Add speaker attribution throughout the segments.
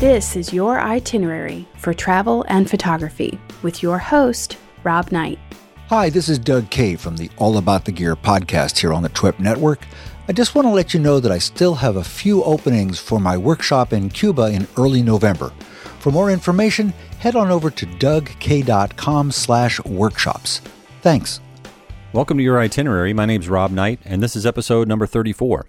Speaker 1: This is your itinerary for travel and photography with your host, Rob Knight.
Speaker 2: Hi, this is Doug Kaye from the All About the Gear podcast here on the TWIP Network. I just want to let you know that I still have a few openings for my workshop in Cuba in early November. For more information, head on over to dougkaye.com slash workshops. Thanks.
Speaker 3: Welcome to your itinerary. My name's Rob Knight, and this is episode number 34.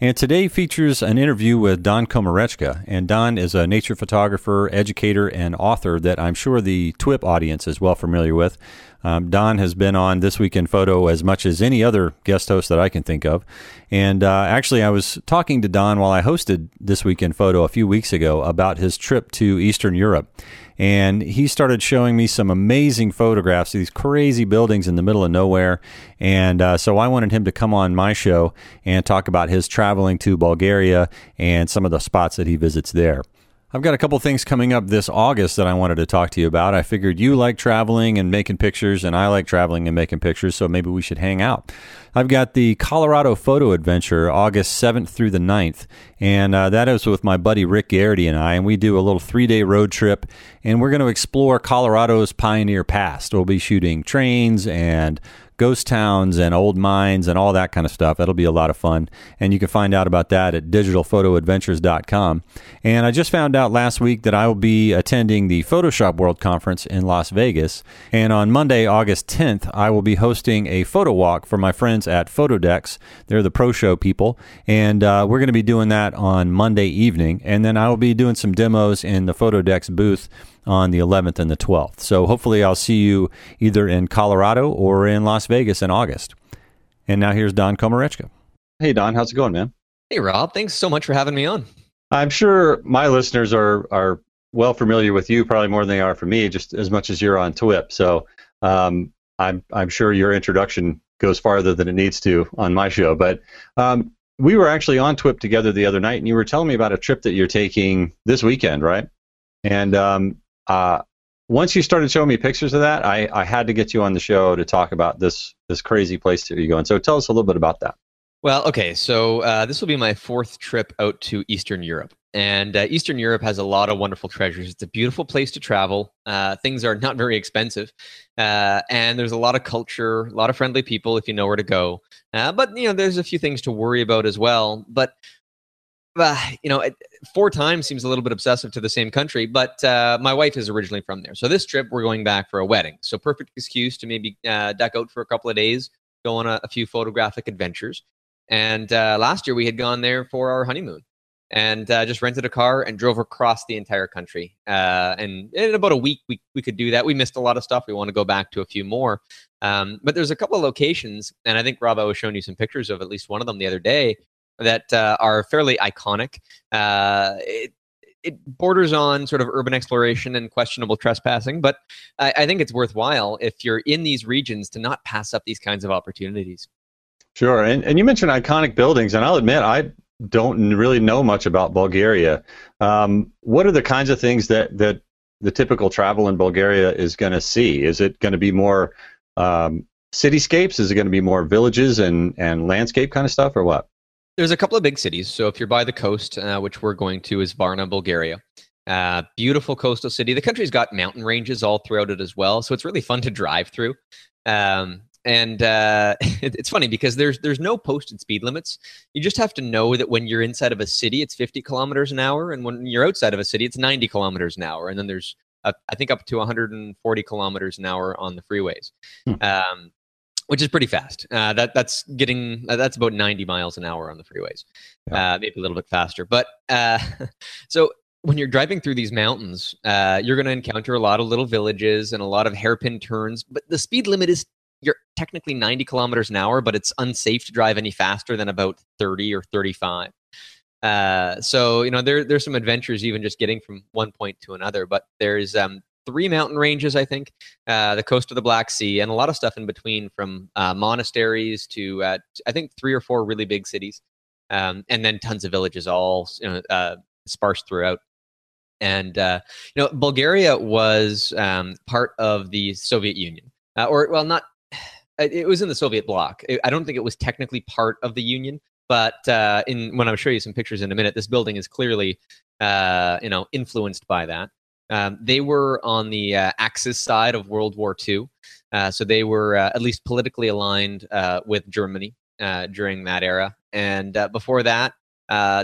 Speaker 3: And today features an interview with Don Komarechka. And Don is a nature photographer, educator, and author that I'm sure the TWIP audience is well familiar with. Um, Don has been on This Week in Photo as much as any other guest host that I can think of. And uh, actually, I was talking to Don while I hosted This Week in Photo a few weeks ago about his trip to Eastern Europe and he started showing me some amazing photographs of these crazy buildings in the middle of nowhere. And uh, so I wanted him to come on my show and talk about his traveling to Bulgaria and some of the spots that he visits there. I've got a couple things coming up this August that I wanted to talk to you about. I figured you like traveling and making pictures, and I like traveling and making pictures, so maybe we should hang out. I've got the Colorado Photo Adventure August 7th through the 9th, and uh, that is with my buddy Rick Garrity and I, and we do a little three day road trip, and we're going to explore Colorado's pioneer past. We'll be shooting trains and ghost towns and old mines and all that kind of stuff. That'll be a lot of fun. And you can find out about that at digitalphotoadventures.com. And I just found out last week that I will be attending the Photoshop World Conference in Las Vegas. And on Monday, August 10th, I will be hosting a photo walk for my friends at Photodex. They're the pro show people. And uh, we're going to be doing that on Monday evening. And then I will be doing some demos in the Photodex booth on the 11th and the 12th. So hopefully I'll see you either in Colorado or in Las Vegas in August. And now here's Don Komarechka.
Speaker 4: Hey, Don, how's it going, man?
Speaker 5: Hey, Rob. Thanks so much for having me on.
Speaker 4: I'm sure my listeners are are well familiar with you, probably more than they are for me, just as much as you're on TWIP. So um, I'm I'm sure your introduction goes farther than it needs to on my show. But um, we were actually on TWIP together the other night, and you were telling me about a trip that you're taking this weekend, right? And um, uh, once you started showing me pictures of that, I, I had to get you on the show to talk about this this crazy place that you're going. So tell us a little bit about that.
Speaker 5: Well, okay, so uh, this will be my fourth trip out to Eastern Europe. And uh, Eastern Europe has a lot of wonderful treasures. It's a beautiful place to travel. Uh, things are not very expensive, uh, and there's a lot of culture, a lot of friendly people if you know where to go. Uh, but you know, there's a few things to worry about as well. But you know, four times seems a little bit obsessive to the same country, but uh, my wife is originally from there. So this trip, we're going back for a wedding. So perfect excuse to maybe uh, duck out for a couple of days, go on a, a few photographic adventures. And uh, last year we had gone there for our honeymoon and uh, just rented a car and drove across the entire country. Uh, and in about a week, we, we could do that. We missed a lot of stuff. We want to go back to a few more. Um, but there's a couple of locations, and I think Rob, I was showing you some pictures of at least one of them the other day that uh, are fairly iconic. Uh, it, it borders on sort of urban exploration and questionable trespassing, but I, I, think it's worthwhile if you're in these regions to not pass up these kinds of opportunities.
Speaker 4: Sure, and, and you mentioned iconic buildings, and I'll admit I don't really know much about Bulgaria. Um, what are the kinds of things that that the typical travel in Bulgaria is going to see? Is it going to be more um, cityscapes? Is it going to be more villages and and landscape kind of stuff, or what?
Speaker 5: There's a couple of big cities. So if you're by the coast, uh, which we're going to, is Varna, Bulgaria. Uh, beautiful coastal city. The country's got mountain ranges all throughout it as well, so it's really fun to drive through. Um, and uh, it, it's funny because there's there's no posted speed limits. You just have to know that when you're inside of a city, it's 50 kilometers an hour, and when you're outside of a city, it's 90 kilometers an hour. And then there's uh, I think up to 140 kilometers an hour on the freeways. Hmm. Um, which is pretty fast. Uh, that that's getting uh, that's about 90 miles an hour on the freeways, yeah. uh, maybe a little bit faster. But uh, so when you're driving through these mountains, uh, you're going to encounter a lot of little villages and a lot of hairpin turns. But the speed limit is you're technically 90 kilometers an hour, but it's unsafe to drive any faster than about 30 or 35. Uh, so you know there there's some adventures even just getting from one point to another. But there's um, three mountain ranges, I think, uh, the coast of the Black Sea, and a lot of stuff in between from uh, monasteries to, uh, I think, three or four really big cities, um, and then tons of villages all you know, uh, sparse throughout. And, uh, you know, Bulgaria was um, part of the Soviet Union, uh, or, well, not, it was in the Soviet bloc. I don't think it was technically part of the Union, But uh, in when I'll show you some pictures in a minute, this building is clearly uh, you know influenced by that. Um, they were on the uh, Axis side of World War II, uh, so they were uh, at least politically aligned uh, with Germany during that era. And before that,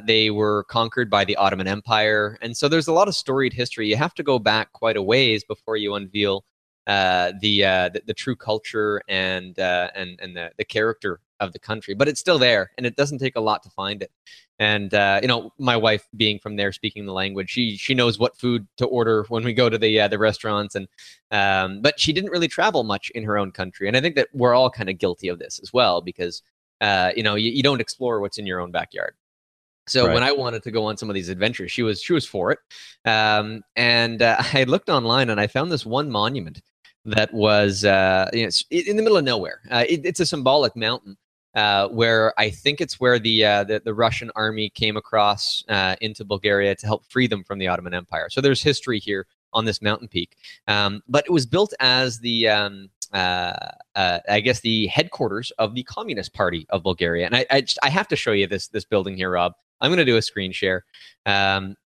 Speaker 5: they were conquered by the Ottoman Empire, and so there's a lot of storied history. You have to go back quite a ways before you unveil uh, the, uh, the, the true culture and uh, and and the, the character of the country, but it's still there, and it doesn't take a lot to find it. And uh, you know, my wife being from there, speaking the language, she she knows what food to order when we go to the uh, the restaurants, and um, but she didn't really travel much in her own country, and I think that we're all kind of guilty of this as well because uh, you know you, you don't explore what's in your own backyard. So right. when I wanted to go on some of these adventures, she was she was for it, um, and uh, I looked online and I found this one monument that was uh, you know, in the middle of nowhere. Uh, it, it's a symbolic mountain, uh, where I think it's where the, uh, the, the Russian army came across uh, into Bulgaria to help free them from the Ottoman Empire. So there's history here on this mountain peak, um, but it was built as the um, uh, I guess the headquarters of the Communist Party of Bulgaria. And I I, just, I have to show you this this building here, Rob. I'm going to do a screen share. Um,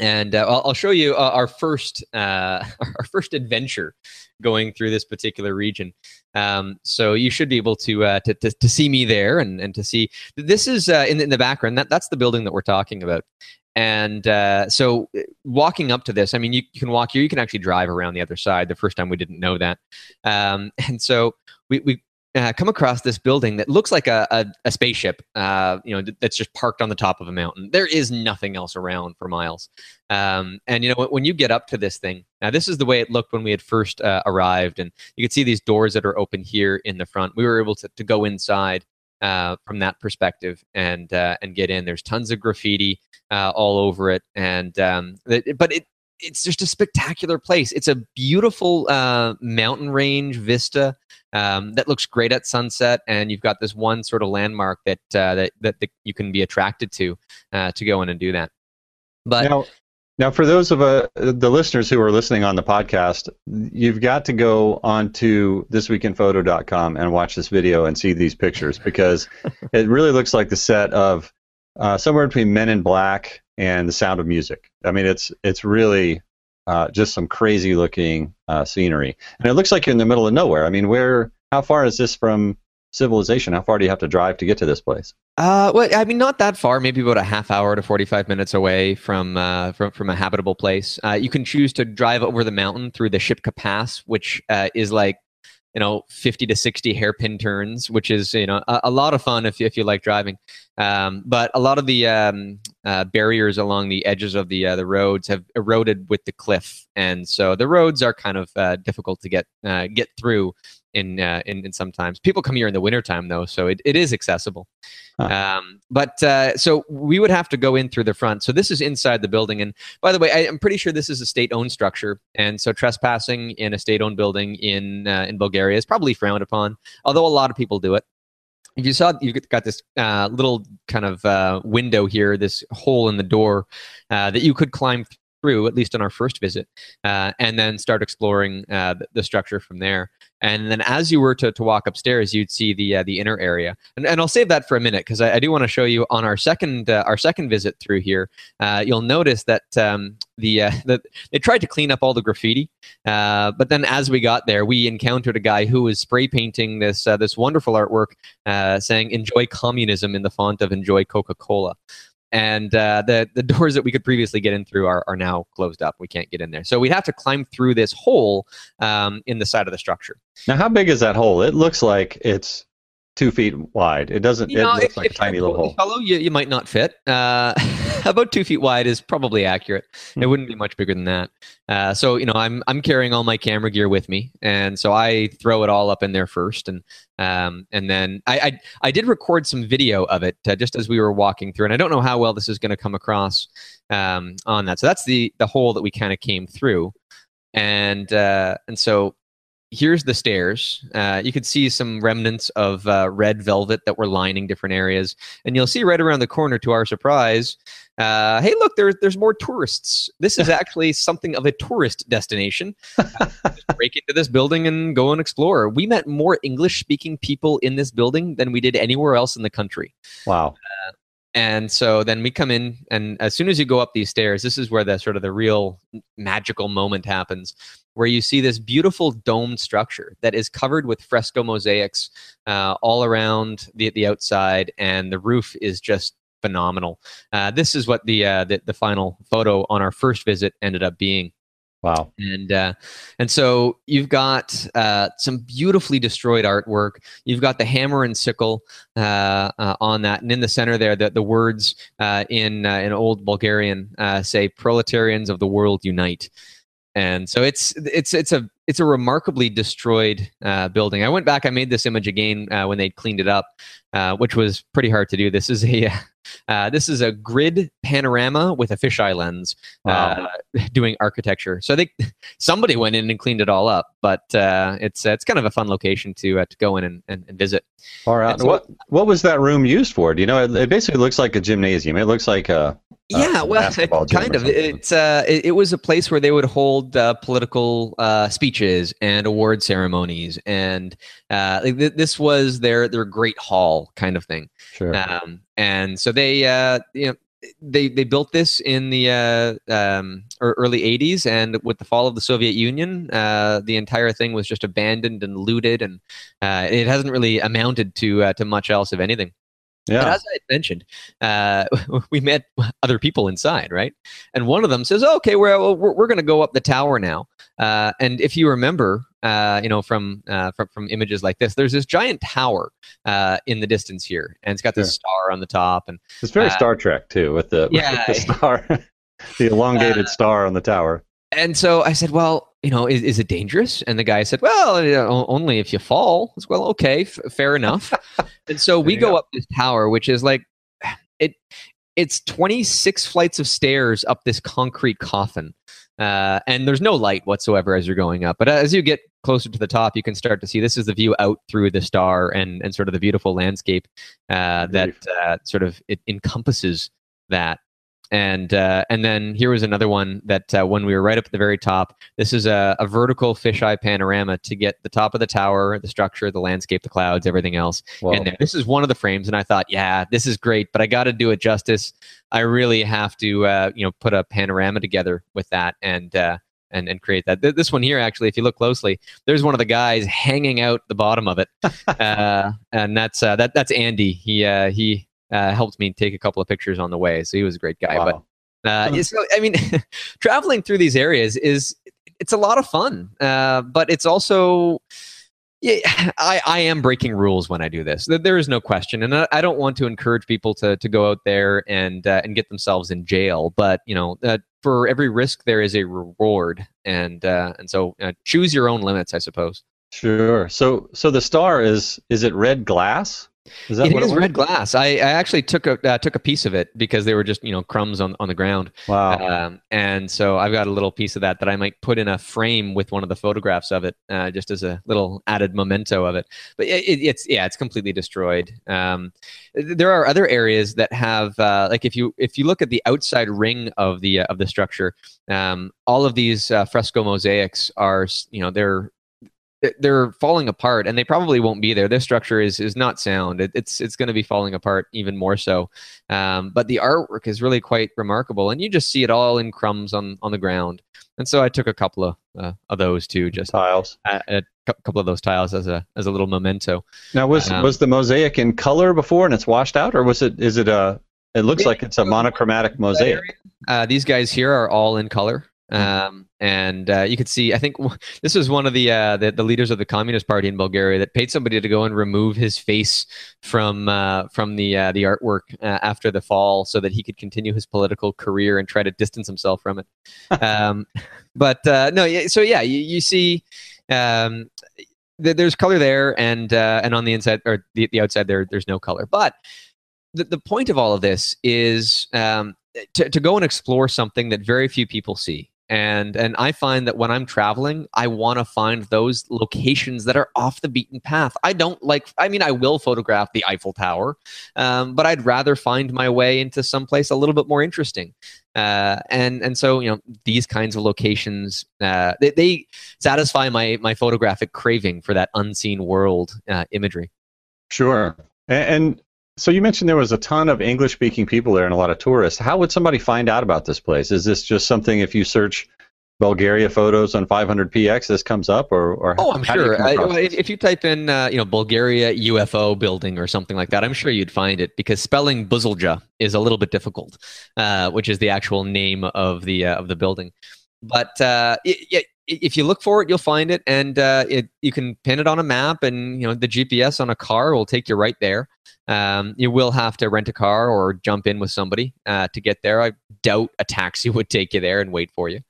Speaker 5: and uh, I'll, show you uh, our first uh, our first adventure going through this particular region. Um, so you should be able to, uh, to, to to see me there and and to see this is uh, in, in the background. That that's the building that we're talking about. And uh, so, walking up to this, I mean, you, you, can walk here. You can actually drive around the other side. The first time we didn't know that, um, and so we, we uh, come across this building that looks like a, a, a spaceship, uh, you know, that's just parked on the top of a mountain. There is nothing else around for miles. Um, and, you know, when you get up to this thing, now this is the way it looked when we had first uh, arrived. And you can see these doors that are open here in the front. We were able to, to go inside uh, from that perspective and uh, and get in. There's tons of graffiti uh, all over it, and um, but it it's just a spectacular place. It's a beautiful uh, mountain range vista um, that looks great at sunset, and you've got this one sort of landmark that uh, that, that, that you can be attracted to uh, to go in and do that. But
Speaker 3: now, now for those of uh, the listeners who are listening on the podcast, you've got to go onto thisweekinphoto.com and watch this video and see these pictures because it really looks like the set of uh, somewhere between Men in Black and The Sound of Music. I mean, it's it's really uh, just some crazy looking uh, scenery, and it looks like you're in the middle of nowhere. I mean, where? How far is this from civilization? How far do you have to drive to get to this place?
Speaker 5: Uh, well, I mean, not that far. Maybe about a half hour to forty-five minutes away from uh, from from a habitable place. Uh, you can choose to drive over the mountain through the Shipka Pass, which uh, is like you know 50 to 60 hairpin turns which is you know a, a lot of fun if, if you like driving. Um, but a lot of the um, uh, barriers along the edges of the uh, the roads have eroded with the cliff. And so the roads are kind of uh, difficult to get uh, get through in, uh, in, in sometimes people come here in the wintertime though so it, it is accessible. Huh. um, but uh, so we would have to go in through the front. So this is inside the building and by the way I, am pretty sure this is a state-owned structure and so trespassing in a state-owned building in uh, in bulgaria is probably frowned upon although a lot of people do it. If you saw you've got this uh, little kind of uh, window here this hole in the door uh, that you could climb through, at least on our first visit, uh, and then start exploring uh, the, structure from there. And then as you were to, to walk upstairs, you'd see the uh, the inner area. And, and I'll save that for a minute because I, I, do want to show you on our second uh, our second visit through here. Uh, you'll notice that um, the, the they tried to clean up all the graffiti, but then as we got there, we encountered a guy who was spray painting this this wonderful artwork saying "Enjoy communism" in the font of "Enjoy Coca Cola." And uh, the the doors that we could previously get in through are, are now closed up. We can't get in there, so we'd have to climb through this hole um, in the side of the structure.
Speaker 3: Now, how big is that hole? It looks like it's two feet wide. It doesn't. You know, it looks if, like if a tiny little hole.
Speaker 5: Fellow, you, you might not fit. Uh, about two feet wide is probably accurate. It hmm. wouldn't be much bigger than that. Uh, so you know, I'm I'm carrying all my camera gear with me, and so I throw it all up in there first, and um, and then I, I, I did record some video of it uh, just as we were walking through, and I don't know how well this is going to come across um, on that. So that's the the hole that we kind of came through, and uh, and so here's the stairs. Uh, you could see some remnants of uh, red velvet that were lining different areas, and you'll see right around the corner, to our surprise, uh, hey, look, there's there's more tourists. This is actually something of a tourist destination. break into this building and go and explore. We met more English speaking people in this building than we did anywhere else in the country.
Speaker 3: Wow.
Speaker 5: Uh, and so then we come in, and as soon as you go up these stairs, this is where the sort of the real magical moment happens, where you see this beautiful domed structure that is covered with fresco mosaics uh, all around the the outside, and the roof is just phenomenal. Uh, this is what the, uh, the the final photo on our first visit ended up being.
Speaker 3: Wow.
Speaker 5: And uh, and so you've got uh, some beautifully destroyed artwork. You've got the hammer and sickle uh, uh on that, and in the center there, the, the words uh, in uh, in old Bulgarian say "Proletarians of the world unite." And so it's it's it's a it's a remarkably destroyed building. I went back. I made this image again when they cleaned it up, which was pretty hard to do. This is a uh, this is a grid panorama with a fisheye lens wow. uh, doing architecture. So I think somebody went in and cleaned it all up, but uh, it's uh, it's kind of a fun location to uh, to go in and, and, and visit.
Speaker 3: All right. So, what what was that room used for? Do you know? It, it basically looks like a gymnasium. It looks like a
Speaker 5: yeah, well, kind of. It's uh, it, it, was a place where they would hold uh, political uh, speeches and award ceremonies, and uh, th- this was their their great hall kind of thing.
Speaker 3: Sure.
Speaker 5: Um, and so they, uh, you know, they they built this in the uh, um, early 80s and with the fall of the soviet union uh, the entire thing was just abandoned and looted and uh, it hasn't really amounted to uh, to much else of anything
Speaker 3: yeah.
Speaker 5: But as I mentioned, uh, we met other people inside, right? And one of them says, oh, "Okay, we're we're, we're going to go up the tower now." Uh, and if you remember, uh, you know, from, uh, from from images like this, there's this giant tower uh, in the distance here, and it's got this star on the top, and
Speaker 3: it's very uh, Star Trek too, with the,
Speaker 5: yeah,
Speaker 3: with the star, the elongated star on the tower.
Speaker 5: And so I said, "Well, you know, is, is it dangerous?" And the guy said, "Well, you know, only if you fall." I said, well, okay, f- fair enough. and so we go, go up this tower, which is like it. It's 26 flights of stairs up this concrete coffin. Uh, and there's no light whatsoever as you're going up. But as you get closer to the top, you can start to see this is the view out through the star and, and sort of the beautiful landscape uh, that uh, sort of it encompasses that and uh, and then here was another one that uh, when we were right up at the very top, this is a, a, vertical fisheye panorama to get the top of the tower, the structure, the landscape, the clouds, everything else. And this is one of the frames, and I thought, yeah, this is great, but I got to do it justice. I really have to, uh, you know, put a panorama together with that and. Uh, and, and create that. This one here, actually, if you look closely, there's one of the guys hanging out the bottom of it, uh, and that's uh, that that's Andy. He uh, he uh, helped me take a couple of pictures on the way. So he was a great guy. Wow. But uh, so, I mean, traveling through these areas is it's a lot of fun, uh, but it's also yeah, I, I am breaking rules when I do this. There is no question, and I, I don't want to encourage people to to go out there and uh, and get themselves in jail. But you know, uh, for every risk there is a reward, and uh, and so uh, choose your own limits, I suppose.
Speaker 3: Sure. So so the star is is it red glass?
Speaker 5: Is that it is it red glass. I, I actually took a uh, took a piece of it because they were just you know crumbs on, on the ground.
Speaker 3: Wow.
Speaker 5: Um, and so I've got a little piece of that that I might put in a frame with one of the photographs of it, uh, just as a little added memento of it. But it, it's yeah, it's completely destroyed. Um, there are other areas that have uh, like if you if you look at the outside ring of the uh, of the structure, um, all of these uh, fresco mosaics are you know they're they're falling apart and they probably won't be there. Their structure is is not sound. It, it's it's going to be falling apart even more so. Um, but the artwork is really quite remarkable and you just see it all in crumbs on on the ground. And so i took a couple of uh, of those too just
Speaker 3: tiles.
Speaker 5: a, a, couple of those tiles as a as a little memento.
Speaker 3: Now was um, was the mosaic in color before and it's washed out or was it is it a it looks like it's a monochromatic mosaic.
Speaker 5: Uh, these guys here are all in color. Mm-hmm. Um, and uh, you could see, I think w- this was one of the, uh, the, the leaders of the Communist Party in Bulgaria that paid somebody to go and remove his face from uh, from the uh, the artwork uh, after the fall, so that he could continue his political career and try to distance himself from it. um, but uh, no, so yeah, you, you see. Um, th- there's color there, and and on the inside or the, the outside there, there's no color. But the, the point of all of this is um, to, to go and explore something that very few people see and and I find that when I'm traveling, I want to find those locations that are off the beaten path. I don't like. I mean, I will photograph the Eiffel Tower, um, but I'd rather find my way into someplace a little bit more interesting. Uh, and and so you know these kinds of locations uh, they, they, satisfy my my photographic craving for that unseen world uh, imagery.
Speaker 3: Sure, and, and so you mentioned there was a ton of English speaking people there and a lot of tourists. How would somebody find out about this place? Is this just something if you search Bulgaria photos on 500px this comes up or, or
Speaker 5: oh i'm sure I, if, if, you type in uh, you know bulgaria ufo building or something like that i'm sure you'd find it because spelling Buzludzha is a little bit difficult uh, which is the actual name of the uh, of the building but uh, it, if you look for it, you'll find it, and uh, it, you can pin it on a map, and you know the GPS on a car will take you right there. Um, you will have to rent a car or jump in with somebody uh, to get there. I doubt a taxi would take you there and wait for you.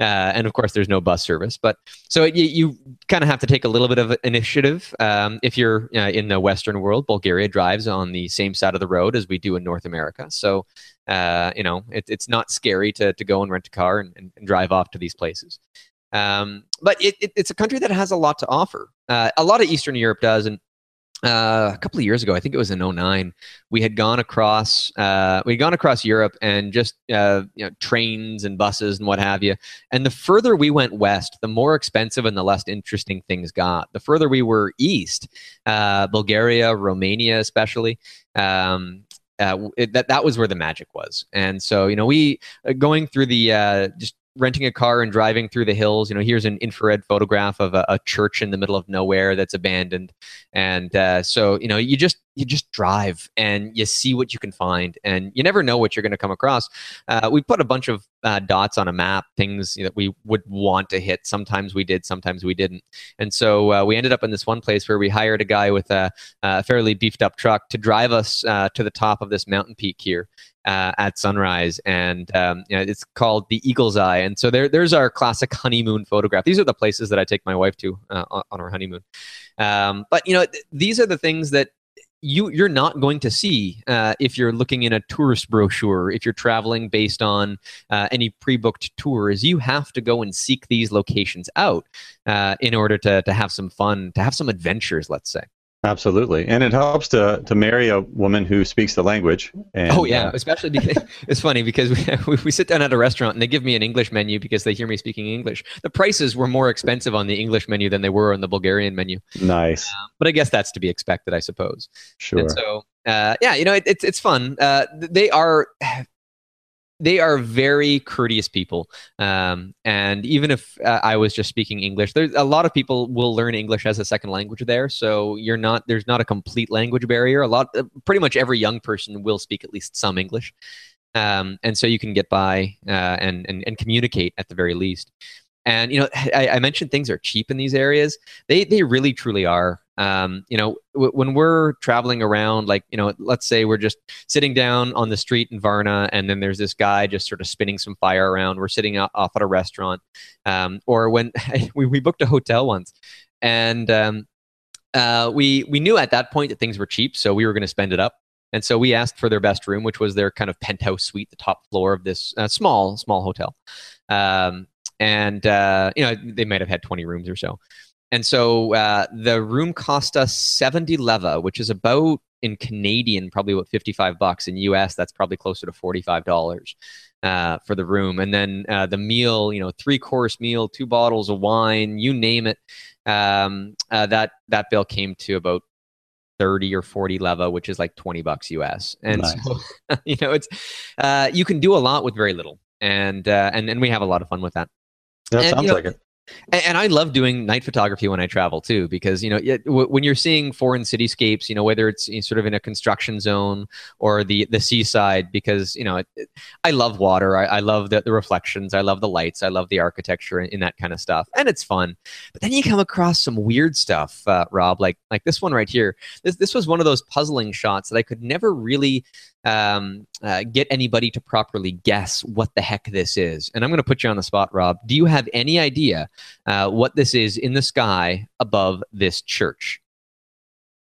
Speaker 5: Uh, and of course, there's no bus service. But so you, you kind of have to take a little bit of initiative. Um, if you're uh, in the Western world, Bulgaria drives on the same side of the road as we do in North America. So uh, you know it, it's not scary to to go and rent a car and, and drive off to these places. Um, but it, it, it's a country that has a lot to offer. Uh, a lot of Eastern Europe does, and uh, a couple of years ago, I think it was in 09, we had gone across uh, we had gone across Europe and just uh, you know trains and buses and what have you. And the further we went west, the more expensive and the less interesting things got. The further we were east, uh, Bulgaria, Romania, especially. Um, uh, it, that that was where the magic was, and so you know we uh, going through the just renting a car and driving through the hills. You know, here's an infrared photograph of a, a church in the middle of nowhere that's abandoned, and uh, so you know, you just you just drive and you see what you can find, and you never know what you're going to come across. Uh, we put a bunch of uh, dots on a map, things that we would want to hit. Sometimes we did, sometimes we didn't, and so uh, we ended up in this one place where we hired a guy with a, a fairly beefed up truck to drive us uh, to the top of this mountain peak here uh, at sunrise, and um, you know, it's called the Eagle's Eye. And so there, there's our classic honeymoon photograph. These are the places that I take my wife to uh, on our honeymoon. Um, but you know, th- these are the things that you you're not going to see uh, if you're looking in a tourist brochure. If you're traveling based on uh, any pre-booked tours, you have to go and seek these locations out uh, in order to to have some fun, to have some adventures. Let's say.
Speaker 3: Absolutely, and it helps to to marry a woman who speaks the language. And,
Speaker 5: oh yeah, uh, especially because it's funny because we, we sit down at a restaurant and they give me an English menu because they hear me speaking English. The prices were more expensive on the English menu than they were on the Bulgarian menu.
Speaker 3: Nice,
Speaker 5: uh, but I guess that's to be expected, I suppose.
Speaker 3: Sure.
Speaker 5: And so uh, yeah, you know, it, it's it's fun. Uh, they are they are very courteous people. Um, and even if uh, I was just speaking English, there's a lot of people will learn English as a second language there. So you're not there's not a complete language barrier. A lot, pretty much every young person will speak at least some English, um, and so you can get by uh, and, and and communicate at the very least. And you know, I, I, mentioned things are cheap in these areas. They they really truly are. Um, you know, w- when we're traveling around, like you know, let's say we're just sitting down on the street in Varna, and then there's this guy just sort of spinning some fire around. We're sitting off at a restaurant, um, or when we, we booked a hotel once, and um, uh, we we knew at that point that things were cheap, so we were going to spend it up. And so we asked for their best room, which was their kind of penthouse suite, the top floor of this uh, small, small hotel. Um, and uh, you know they might have had 20 rooms or so. And so uh, the room cost us 70 leva which is about in canadian probably about 55 bucks. In us that's probably closer to 45 dollars uh, for the room. And then uh, the meal you know three course meal two bottles of wine you name it um, uh, that that bill came to about 30 or 40 leva which is like 20 bucks us and nice. so you know it's uh, you can do a lot with very little. And uh, and and we have a lot of fun with that
Speaker 3: that and, sounds you know, like it.
Speaker 5: And, I love doing night photography when I travel too, because you know when you're seeing foreign cityscapes, you know whether it's sort of in a construction zone or the the seaside, because you know it, it, I love water, I, I love the, the, reflections, I love the lights, I love the architecture in, in, that kind of stuff, and it's fun. But then you come across some weird stuff, uh, Rob, like like this one right here. This this was one of those puzzling shots that I could never really um, uh, get anybody to properly guess what the heck this is. And I'm going to put you on the spot, Rob. Do you have any idea uh, what this is in the sky above this church?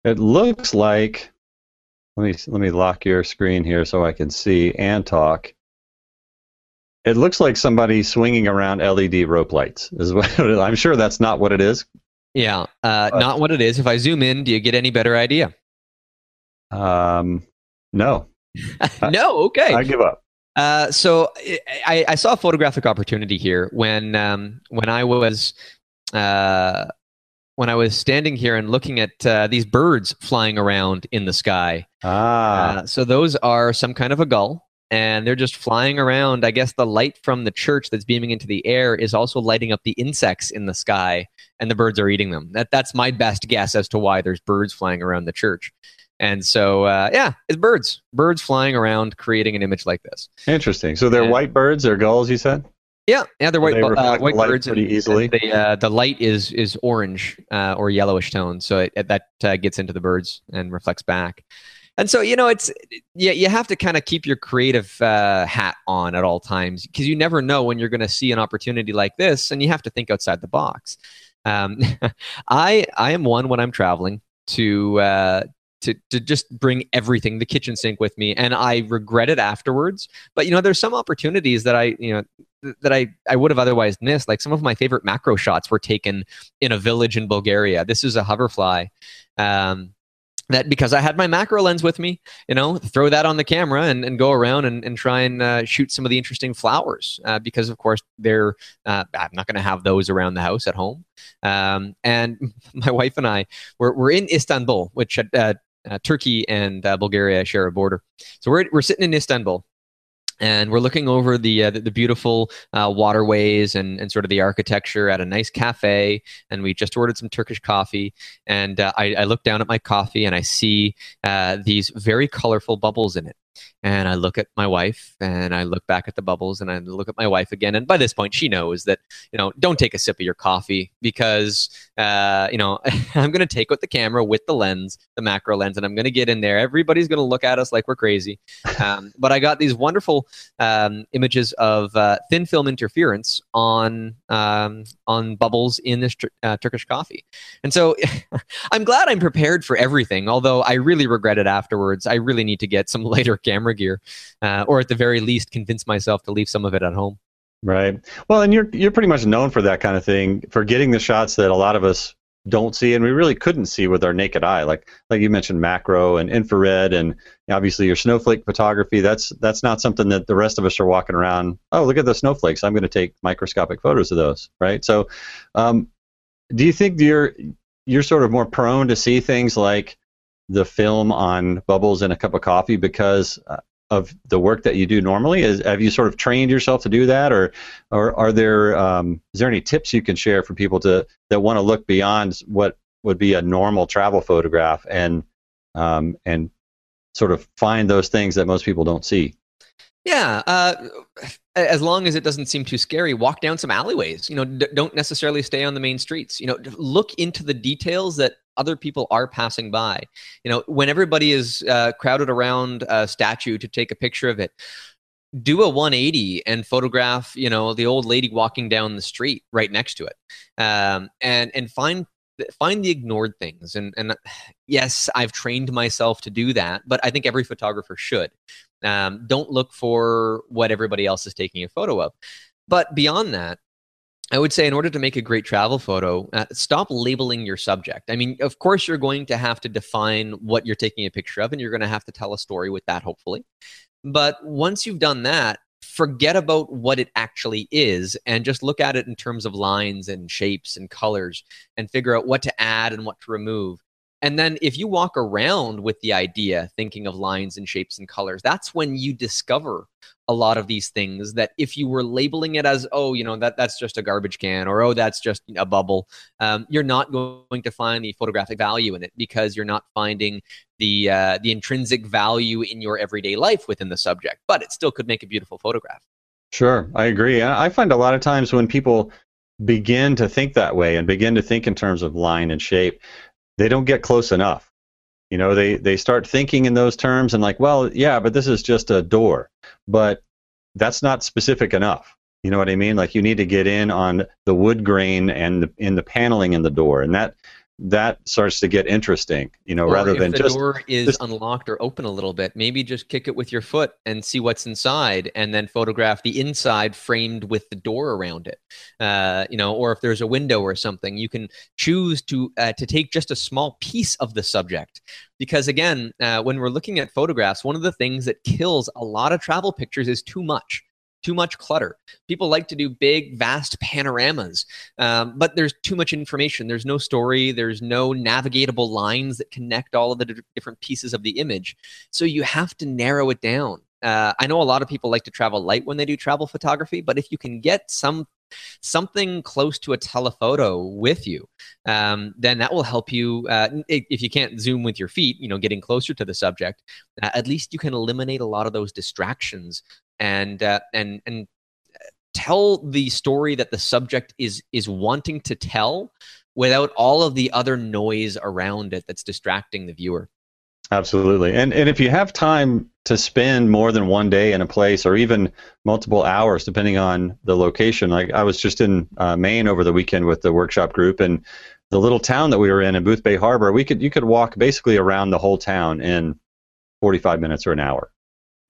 Speaker 3: It looks like. Let me let me lock your screen here so I can see and talk. it looks like somebody swinging around LED rope lights. Is what I'm sure that's not what it is.
Speaker 5: Yeah, uh, not what it is. If I zoom in, do you get any better idea?
Speaker 3: Um, no.
Speaker 5: no. Okay.
Speaker 3: I give up.
Speaker 5: Uh, so I, I, saw a photographic opportunity here when um, when I was uh, when I was standing here and looking at uh, these birds flying around in the sky.
Speaker 3: Ah.
Speaker 5: Uh, so those are some kind of a gull, and they're just flying around. I guess the light from the church that's beaming into the air is also lighting up the insects in the sky, and the birds are eating them. That that's my best guess as to why there's birds flying around the church. And so, uh, yeah, it's birds, birds flying around, creating an image like this.
Speaker 3: Interesting. So they're white birds or gulls, you said?
Speaker 5: Yeah, yeah, they're white,
Speaker 3: they
Speaker 5: uh, white birds.
Speaker 3: Pretty easily.
Speaker 5: The uh, the light is is orange uh, or yellowish tone, so it, that uh, gets into the birds and reflects back. And so you know, it's yeah, you have to kind of keep your creative uh, hat on at all times because you never know when you're going to see an opportunity like this, and you have to think outside the box. Um, I I am one when I'm traveling to uh, to to just bring everything the kitchen sink with me and i regret it afterwards but you know there's some opportunities that i you know that I, I would have otherwise missed. Like some of my favorite macro shots were taken in a village in Bulgaria. This is a hoverfly. Um, that because I had my macro lens with me, you know, throw that on the camera and, and go around and, and try and uh, shoot some of the interesting flowers uh, because, of course, they're uh, I'm not going to have those around the house at home. Um, and my wife and I we're, we're in Istanbul, which uh, uh, Turkey and uh, Bulgaria share a border. So we're we're sitting in Istanbul, and we're looking over the uh, the, the, beautiful uh, waterways and, and sort of the architecture at a nice cafe. And we just ordered some Turkish coffee. And uh, I, I, look down at my coffee and I see uh, these very colorful bubbles in it and I look at my wife and I look back at the bubbles and I look at my wife again. And by this point, she knows that, you know, don't take a sip of your coffee because, uh, you know, I'm going to take with the camera with the lens, the macro lens, and I'm going to get in there. Everybody's going to look at us like we're crazy. Um, but I got these wonderful um, images of uh, thin film interference on, um, on bubbles in this uh, Turkish coffee. And so I'm glad I'm prepared for everything, although I really regret it afterwards. I really need to get some later camera gear, uh, or at the very least, convince myself to leave some of it at home.
Speaker 3: Right. Well, and you're you're pretty much known for that kind of thing, for getting the shots that a lot of us don't see, and we really couldn't see with our naked eye. Like like you mentioned, macro and infrared, and obviously your snowflake photography. That's that's not something that the rest of us are walking around. Oh, look at the snowflakes! I'm going to take microscopic photos of those. Right. So, um, do you think you're you're sort of more prone to see things like the film on bubbles in a cup of coffee because uh, of the work that you do normally? Is, have you sort of trained yourself to do that, or, or are there um, is there any tips you can share for people to that want to look beyond what would be a normal travel photograph and um, and sort of find those things that most people don't see?
Speaker 5: Yeah, uh, as long as it doesn't seem too scary, walk down some alleyways. You know, d- don't necessarily stay on the main streets. You know, look into the details that other people are passing by. You know, when everybody is uh, crowded around a statue to take a picture of it, do a 180 and photograph, you know, the old lady walking down the street right next to it, um, and and find find the ignored things. And and yes, I've trained myself to do that, but I think every photographer should. Um, don't look for what everybody else is taking a photo of. But beyond that, I would say, in order to make a great travel photo, uh, stop labeling your subject. I mean, of course, you're going to have to define what you're taking a picture of, and you're going to have to tell a story with that, hopefully. But once you've done that, forget about what it actually is and just look at it in terms of lines and shapes and colors and figure out what to add and what to remove. And then if you walk around with the idea, thinking of lines and shapes and colors, that's when you discover a lot of these things that if you were labeling it as, oh, you know, that that's just a garbage can or oh, that's just a bubble, um, you're not going to find the photographic value in it because you're not finding the uh, the intrinsic value in your everyday life within the subject. But it still could make a beautiful photograph.
Speaker 3: Sure, I agree. I find a lot of times when people begin to think that way and begin to think in terms of line and shape, they don't get close enough. You know, they, they start thinking in those terms and like, well, yeah, but this is just a door. But that's not specific enough. You know what I mean? Like you need to get in on the wood grain and the, in the paneling in the door, and that that starts to get interesting. You know,
Speaker 5: Or
Speaker 3: rather than
Speaker 5: the
Speaker 3: just the
Speaker 5: door is
Speaker 3: just-
Speaker 5: unlocked or open a little bit, maybe just kick it with your foot and see what's inside, and then photograph the inside framed with the door around it. Uh, you know, or if there's a window or something, you can choose to uh, to take just a small piece of the subject. Because again, uh, when we're looking at photographs, one of the things that kills a lot of travel pictures is too much. Too much clutter. People like to do big, vast panoramas, um, but there's too much information. There's no story. There's no navigatable lines that connect all of the d- different pieces of the image. So you have to narrow it down. Uh, I know a lot of people like to travel light when they do travel photography, but if you can get some something close to a telephoto with you, um, then that will help you. Uh, if you can't zoom with your feet, you know, getting closer to the subject, uh, at least you can eliminate a lot of those distractions and uh, and and tell the story that the subject is is wanting to tell without all of the other noise around it that's distracting the viewer.
Speaker 3: Absolutely. And and if you have time to spend more than one day in a place or even multiple hours depending on the location. Like I was just in uh, Maine over the weekend with the workshop group and the little town that we were in in Boothbay Harbor, we could you could walk basically around the whole town in 45 minutes or an hour.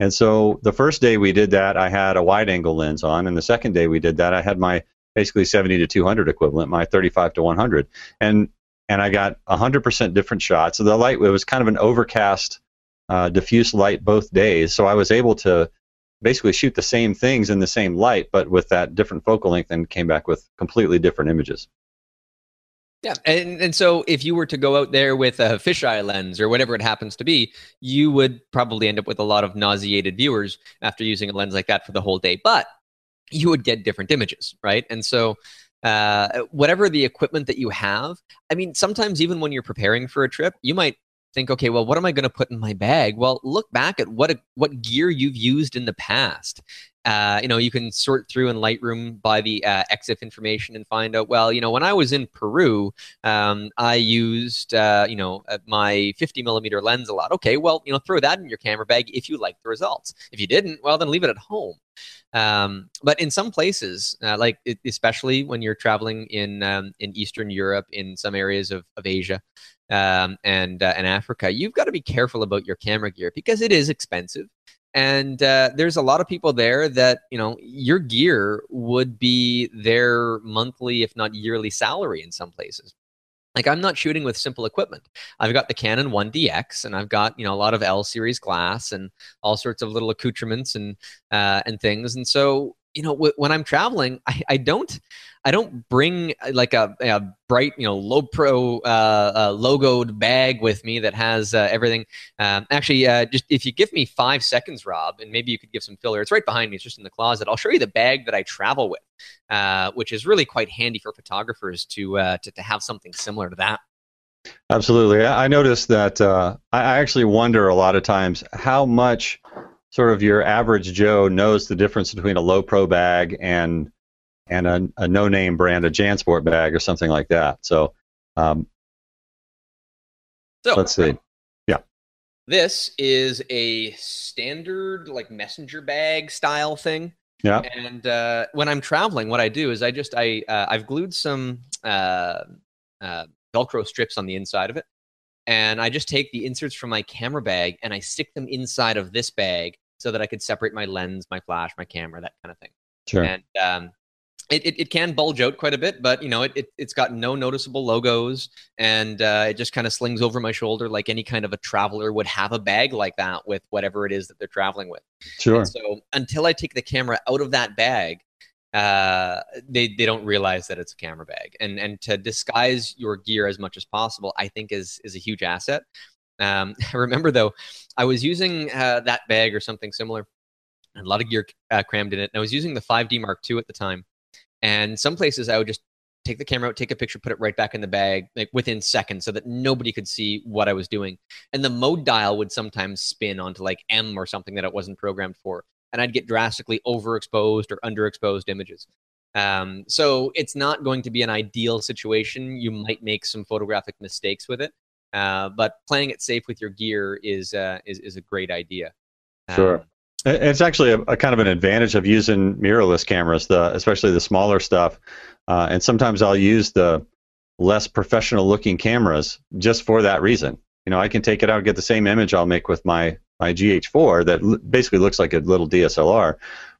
Speaker 3: And so the first day we did that, I had a wide angle lens on, and the second day we did that, I had my basically 70 to 200 equivalent, my 35 to 100. And and I got 100% different shots. So the light it was kind of an overcast, uh, diffuse light both days. So I was able to basically shoot the same things in the same light, but with that different focal length, and came back with completely different images.
Speaker 5: Yeah, and and so if you were to go out there with a fisheye lens or whatever it happens to be, you would probably end up with a lot of nauseated viewers after using a lens like that for the whole day. But you would get different images, right? And so uh, whatever the equipment that you have, I mean, sometimes even when you're preparing for a trip, you might think, okay, well, what am I going to put in my bag? Well, look back at what what gear you've used in the past. Uh, you know, you can sort through in Lightroom by the uh, EXIF information and find out. Well, you know, when I was in Peru, um, I used uh, you know uh, my 50 millimeter lens a lot. Okay, well, you know, throw that in your camera bag if you like the results. If you didn't, well, then leave it at home. Um, but in some places, uh, like it, especially when you're traveling in um, in Eastern Europe, in some areas of, of Asia um, and uh, and Africa, you've got to be careful about your camera gear because it is expensive. And uh, there's a lot of people there that you know your gear would be their monthly, if not yearly, salary in some places. Like i'm not shooting with simple equipment. I've got the canon 1dx and i've got you know a lot of l series glass and all sorts of little accoutrements and uh, and things. And so you know w- when i'm traveling I, I don't i don't bring uh, like a, a bright you know Lowepro uh, uh, logoed bag with me that has uh, everything um, actually uh, just if you give me five seconds rob and maybe you could give some filler it's right behind me it's just in the closet i'll show you the bag that i travel with uh, which is really quite handy for photographers to, to to have something similar to that.
Speaker 3: Absolutely. I noticed that uh, I actually wonder a lot of times how much sort of your average Joe knows the difference between a Lowepro bag and and a, a no name brand, a Jansport bag or something like that. So um,
Speaker 5: So
Speaker 3: let's see. Yeah.
Speaker 5: This is a standard like messenger bag style thing.
Speaker 3: Yeah.
Speaker 5: And uh, when I'm traveling, what I do is I just I uh, I've glued some uh, uh, Velcro strips on the inside of it, and I just take the inserts from my camera bag and I stick them inside of this bag so that I could separate my lens, my flash, my camera, that kind of thing.
Speaker 3: Sure.
Speaker 5: And um, it, it, it can bulge out quite a bit, but you know it, it it's got no noticeable logos, and uh, it just kind of slings over my shoulder like any kind of a traveler would have a bag like that with whatever it is that they're traveling with.
Speaker 3: Sure.
Speaker 5: And so until I take the camera out of that bag, uh, they they don't realize that it's a camera bag, and and to disguise your gear as much as possible, I think is is a huge asset. Um, I remember though, I was using uh, that bag or something similar, and a lot of gear uh, crammed in it. And I was using the 5D Mark II at the time, and some places I would just take the camera out, take a picture, put it right back in the bag, like within seconds, so that nobody could see what I was doing. And the mode dial would sometimes spin onto like M or something that it wasn't programmed for, and I'd get drastically overexposed or underexposed images. Um, so it's not going to be an ideal situation. You might make some photographic mistakes with it, uh, but playing it safe with your gear is uh, is is a great idea.
Speaker 3: Sure.
Speaker 5: Um,
Speaker 3: It- It's actually a, a kind of an advantage of using mirrorless cameras, the especially the smaller stuff. Uh, and sometimes I'll use the less professional looking cameras just for that reason. You know, I can take it out and get the same image I'll make with my my GH4 that l- basically looks like a little DSLR,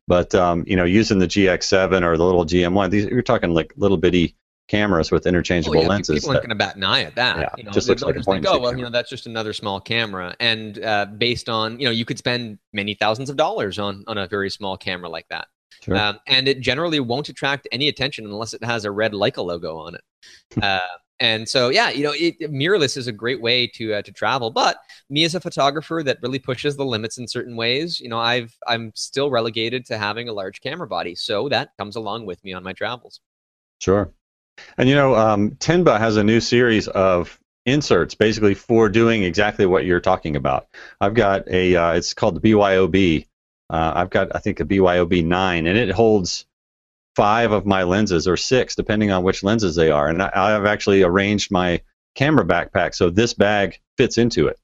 Speaker 3: but um, you know, using the GX7 or the little GM1, these you're talking like little bitty cameras with interchangeable
Speaker 5: oh, yeah,
Speaker 3: lenses.
Speaker 5: People aren't going to bat an eye at that.
Speaker 3: Yeah,
Speaker 5: you know,
Speaker 3: just looks like a point
Speaker 5: think, oh, well, you know, that's just another small camera. And uh, based on, you know, you could spend many thousands of dollars on on a very small camera like that.
Speaker 3: Sure.
Speaker 5: Um, and it generally won't attract any attention unless it has a red Leica logo on it. uh, and so, yeah, you know, it, mirrorless is a great way to uh, to travel. But me as a photographer that really pushes the limits in certain ways, you know, I've I'm still relegated to having a large camera body, so that comes along with me on my travels.
Speaker 3: Sure. And you know, um, Tenba has a new series of inserts basically for doing exactly what you're talking about. I've got a, uh, it's called the BYOB. Uh, I've got, I think, a BYOB 9, and it holds five of my lenses or six, depending on which lenses they are. And I, I've actually arranged my camera backpack so this bag fits into it.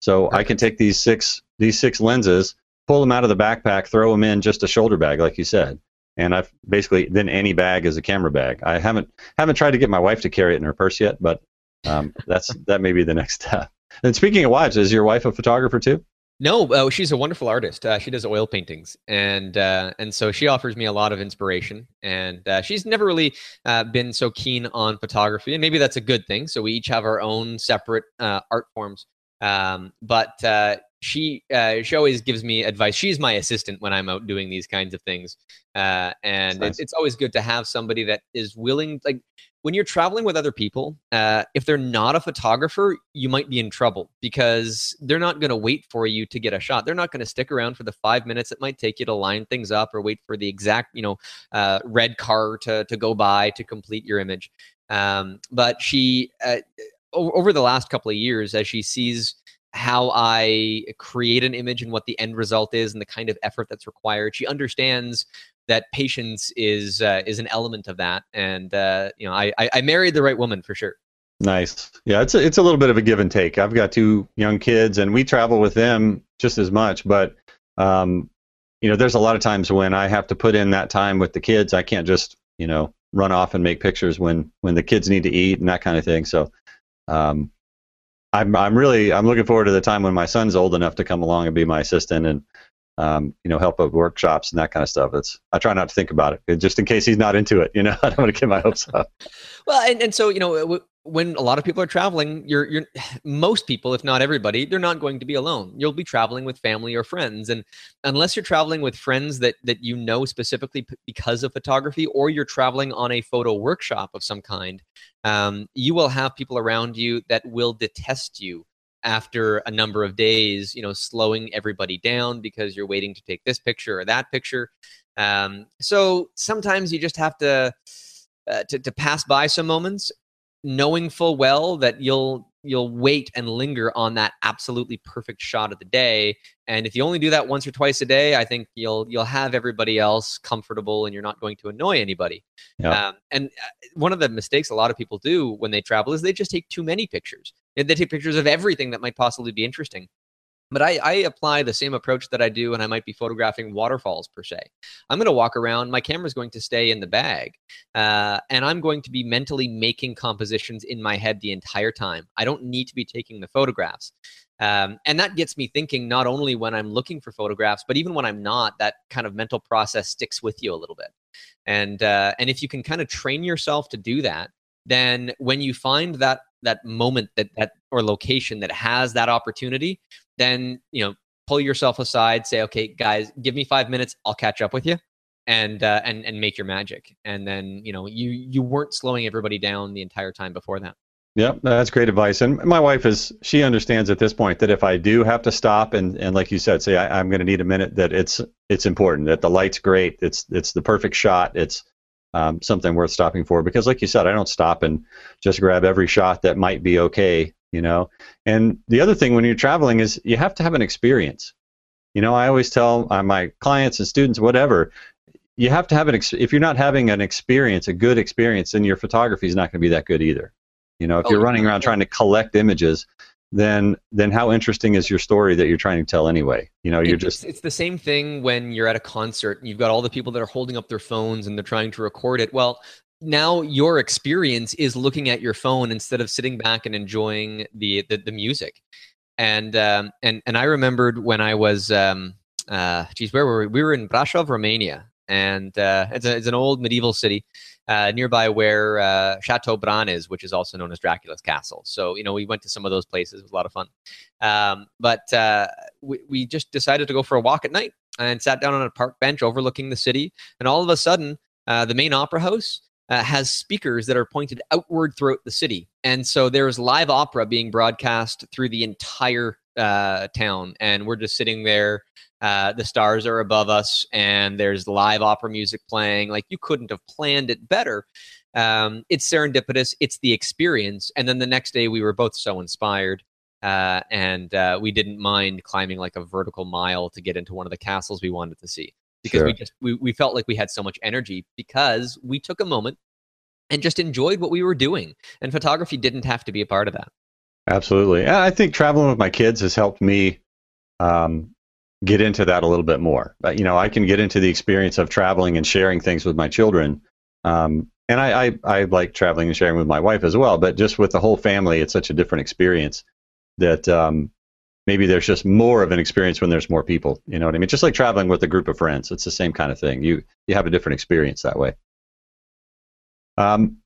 Speaker 3: So I can take these six these six lenses, pull them out of the backpack, throw them in just a shoulder bag, like you said and I've basically then any bag is a camera bag. I haven't haven't tried to get my wife to carry it in her purse yet, but um, that's that may be the next step. And speaking of wives, is your wife a photographer too?
Speaker 5: No, uh, she's a wonderful artist. Uh, she does oil paintings, and uh, and so she offers me a lot of inspiration. And uh, she's never really uh, been so keen on photography, and maybe that's a good thing. So we each have our own separate uh, art forms. Um, but she uh, she always gives me advice. She's my assistant when I'm out doing these kinds of things, uh, and
Speaker 3: Nice.
Speaker 5: it's, it's always good to have somebody that is willing. Like when you're traveling with other people, uh, if they're not a photographer, you might be in trouble because they're not going to wait for you to get a shot. They're not going to stick around for the five minutes it might take you to line things up or wait for the exact you know uh, red car to to go by to complete your image. Um, but she uh, over the last couple of years, as she sees how I create an image and what the end result is and the kind of effort that's required. She understands that patience is uh, is an element of that, and uh, you know, I, I married the right woman for sure.
Speaker 3: Nice. Yeah, it's a, it's a little bit of a give and take. I've got two young kids, and we travel with them just as much. But um, you know, there's a lot of times when I have to put in that time with the kids. I can't just you know run off and make pictures when when the kids need to eat and that kind of thing. So. Um, I'm I'm really I'm looking forward to the time when my son's old enough to come along and be my assistant and um, you know help with workshops and that kind of stuff. It's I try not to think about it just in case he's not into it. You know I don't want to get my hopes up.
Speaker 5: Well, and, and so you know, when a lot of people are traveling, you're you're most people, if not everybody, they're not going to be alone. You'll be traveling with family or friends, and unless you're traveling with friends that that you know specifically because of photography, or you're traveling on a photo workshop of some kind, um, you will have people around you that will detest you after a number of days. You know, slowing everybody down because you're waiting to take this picture or that picture. Um, so sometimes you just have to uh, to, to pass by some moments knowing full well that you'll you'll wait and linger on that absolutely perfect shot of the day and if you only do that once or twice a day i think you'll you'll have everybody else comfortable and you're not going to annoy anybody.
Speaker 3: Yeah.
Speaker 5: um, and uh, one of the mistakes a lot of people do when they travel is they just take too many pictures. And they take pictures of everything that might possibly be interesting but I, I apply the same approach that I do when I might be photographing waterfalls per se. I'm going to walk around. My camera's going to stay in the bag, uh, and I'm going to be mentally making compositions in my head the entire time. I don't need to be taking the photographs. Um, and that gets me thinking not only when I'm looking for photographs, but even when I'm not, that kind of mental process sticks with you a little bit. And uh, and if you can kind of train yourself to do that, then when you find that that moment that that or location that has that opportunity, then you know pull yourself aside, say, okay, guys, give me five minutes, I'll catch up with you and uh, and and make your magic. And then you know you you weren't slowing everybody down the entire time before that.
Speaker 3: Yep, that's great advice. And my wife is she understands at this point that if I do have to stop and, and like you said, say I, I'm going to need a minute, that it's it's important that the light's great, it's it's the perfect shot, it's um, something worth stopping for because like you said, I don't stop and just grab every shot that might be okay, you know. And the other thing when you're traveling is you have to have an experience. You know, I always tell uh, my clients and students, whatever, you have to have an ex- if you're not having an experience, a good experience, then your photography is not going to be that good either. You know, if
Speaker 5: Oh,
Speaker 3: you're running around trying to collect images, then then how interesting is your story that you're trying to tell anyway? You know, you're
Speaker 5: It's-
Speaker 3: just
Speaker 5: it's the same thing when you're at a concert and you've got all the people that are holding up their phones and they're trying to record it. Well, now your experience is looking at your phone instead of sitting back and enjoying the the, the music. And um, and and I remembered when I was um, uh, geez, where were we? We were in Brasov, Romania, and uh, it's, a, it's an old medieval city uh, nearby where uh, Chateau Bran is, which is also known as Dracula's castle. So you know, we went to some of those places. It was a lot of fun. Um, but uh, we, we just decided to go for a walk at night and sat down on a park bench overlooking the city. And all of a sudden, uh, the main opera house uh, has speakers that are pointed outward throughout the city. And so there's live opera being broadcast through the entire uh, town. And we're just sitting there. Uh, the stars are above us, and there's live opera music playing. Like you couldn't have planned it better. Um, it's serendipitous, it's the experience. And then the next day, we were both so inspired. Uh, and uh, we didn't mind climbing like a vertical mile to get into one of the castles we wanted to see because sure. we just we, we felt like we had so much energy because we took a moment and just enjoyed what we were doing and photography didn't have to be a part of that.
Speaker 3: Absolutely. I think traveling with my kids has helped me um, get into that a little bit more. But you know i can get into the experience of traveling and sharing things with my children um, and I, I, I like traveling and sharing with my wife as well but just with the whole family it's such a different experience that um, maybe there's just more of an experience when there's more people. You know what I mean? Just like traveling with a group of friends, it's the same kind of thing. You you have a different experience that way. Um,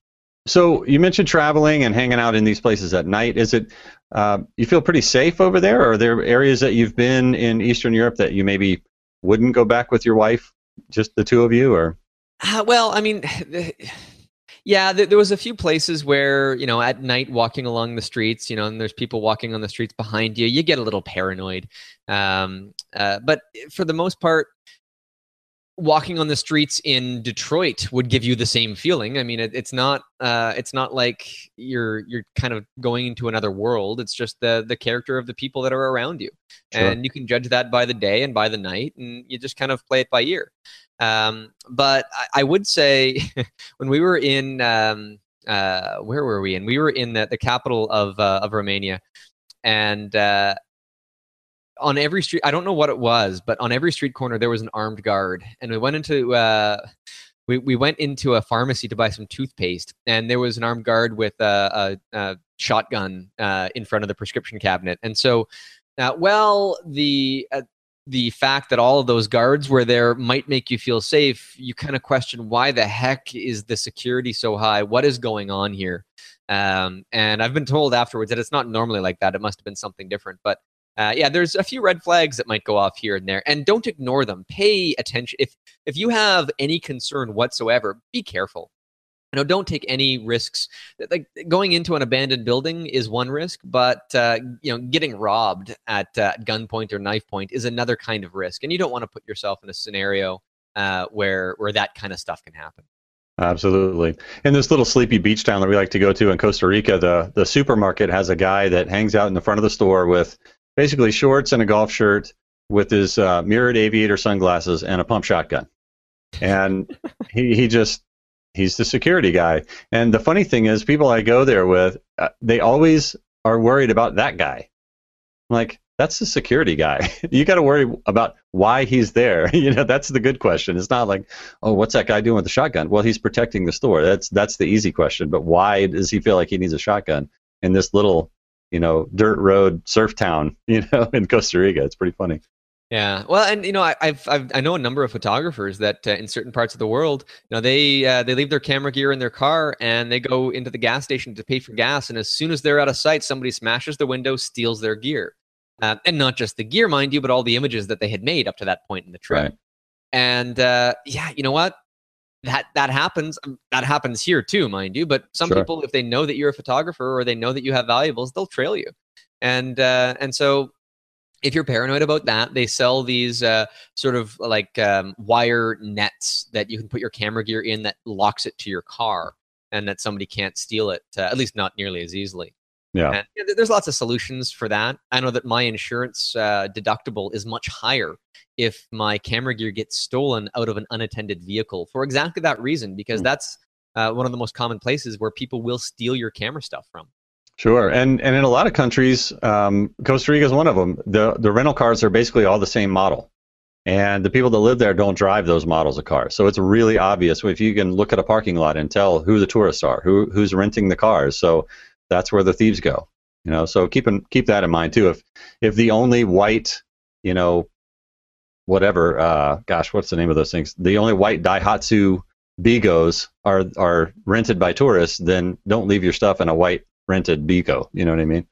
Speaker 3: so you mentioned traveling and hanging out in these places at night. Is it uh, you feel pretty safe over there? Or are there areas that you've been in Eastern Europe that you maybe wouldn't go back with your wife, just the two of you, or?
Speaker 5: Uh, well, I mean. Yeah, there, there, was a few places where you know at night walking along the streets, you know, and there's people walking on the streets behind you. You get a little paranoid, um, uh, but for the most part, walking on the streets in Detroit would give you the same feeling. I mean, it, it's not uh, it's not like you're you're kind of going into another world. It's just the the character of the people that are around you, sure. and you can judge that by the day and by the night, and you just kind of play it by ear. Um, but I, I, would say when we were in um, uh, where were we? And we were in the, the capital of uh, of Romania, and uh, on every street, I don't know what it was, but on every street corner there was an armed guard, and we went into uh, we, we went into a pharmacy to buy some toothpaste, and there was an armed guard with a, a, a shotgun uh, in front of the prescription cabinet. And so, uh, well, the uh, the fact that all of those guards were there might make you feel safe, you kind of question why the heck is the security so high? What is going on here? Um, and I've been told afterwards that it's not normally like that. It must have been something different. But uh, yeah, there's a few red flags that might go off here and there, and don't ignore them. Pay attention. If if you have any concern whatsoever, be careful you know don't take any risks like going into an abandoned building is one risk but uh, you know getting robbed at uh, gunpoint or knife point is another kind of risk and you don't want to put yourself in a scenario uh, where where that kind of stuff can happen
Speaker 3: Absolutely. In this little sleepy beach town that we like to go to in Costa Rica, the, the supermarket has a guy that hangs out in the front of the store with basically shorts and a golf shirt with his uh, mirrored aviator sunglasses and a pump shotgun. And he, he just he's the security guy. And the funny thing is, people I go there with, uh, they always are worried about that guy. I'm like, that's the security guy. you got to worry about why he's there. you know, that's the good question. It's not like, oh, what's that guy doing with the shotgun? Well, he's protecting the store. That's that's the easy question. But why does he feel like he needs a shotgun in this little, you know, dirt road surf town, you know, in Costa Rica? It's pretty funny.
Speaker 5: Yeah, well, and you know, I, I've, I've I know a number of photographers that uh, in certain parts of the world, you know, they uh, they leave their camera gear in their car and they go into the gas station to pay for gas, and as soon as they're out of sight, somebody smashes the window, steals their gear, uh, and not just the gear, mind you, but all the images that they had made up to that point in the trip. Right. And uh, yeah, you know what? That that happens. Um, that happens here too, mind you. But some sure. people, if they know that you're a photographer or they know that you have valuables, they'll trail you. And uh, and so if you're paranoid about that, they sell these uh, sort of like um, wire nets that you can put your camera gear in that locks it to your car and that somebody can't steal it, uh, at least not nearly as easily.
Speaker 3: Yeah.
Speaker 5: And there's lots of solutions for that. I know that my insurance uh, deductible is much higher if my camera gear gets stolen out of an unattended vehicle for exactly that reason, because mm. that's uh, one of the most common places where people will steal your camera stuff from.
Speaker 3: Sure, and and in a lot of countries, um, Costa Rica is one of them. the The rental cars are basically all the same model. and the people that live there don't drive those models of cars. So it's really obvious if you can look at a parking lot and tell who the tourists are, who who's renting the cars. So that's where the thieves go. You know, so keep in, keep that in mind too. If if the only white, you know, whatever, uh, gosh, what's the name of those things? The only white Daihatsu Begos are are rented by tourists, then don't leave your stuff in a white rented Bego. You know what I mean?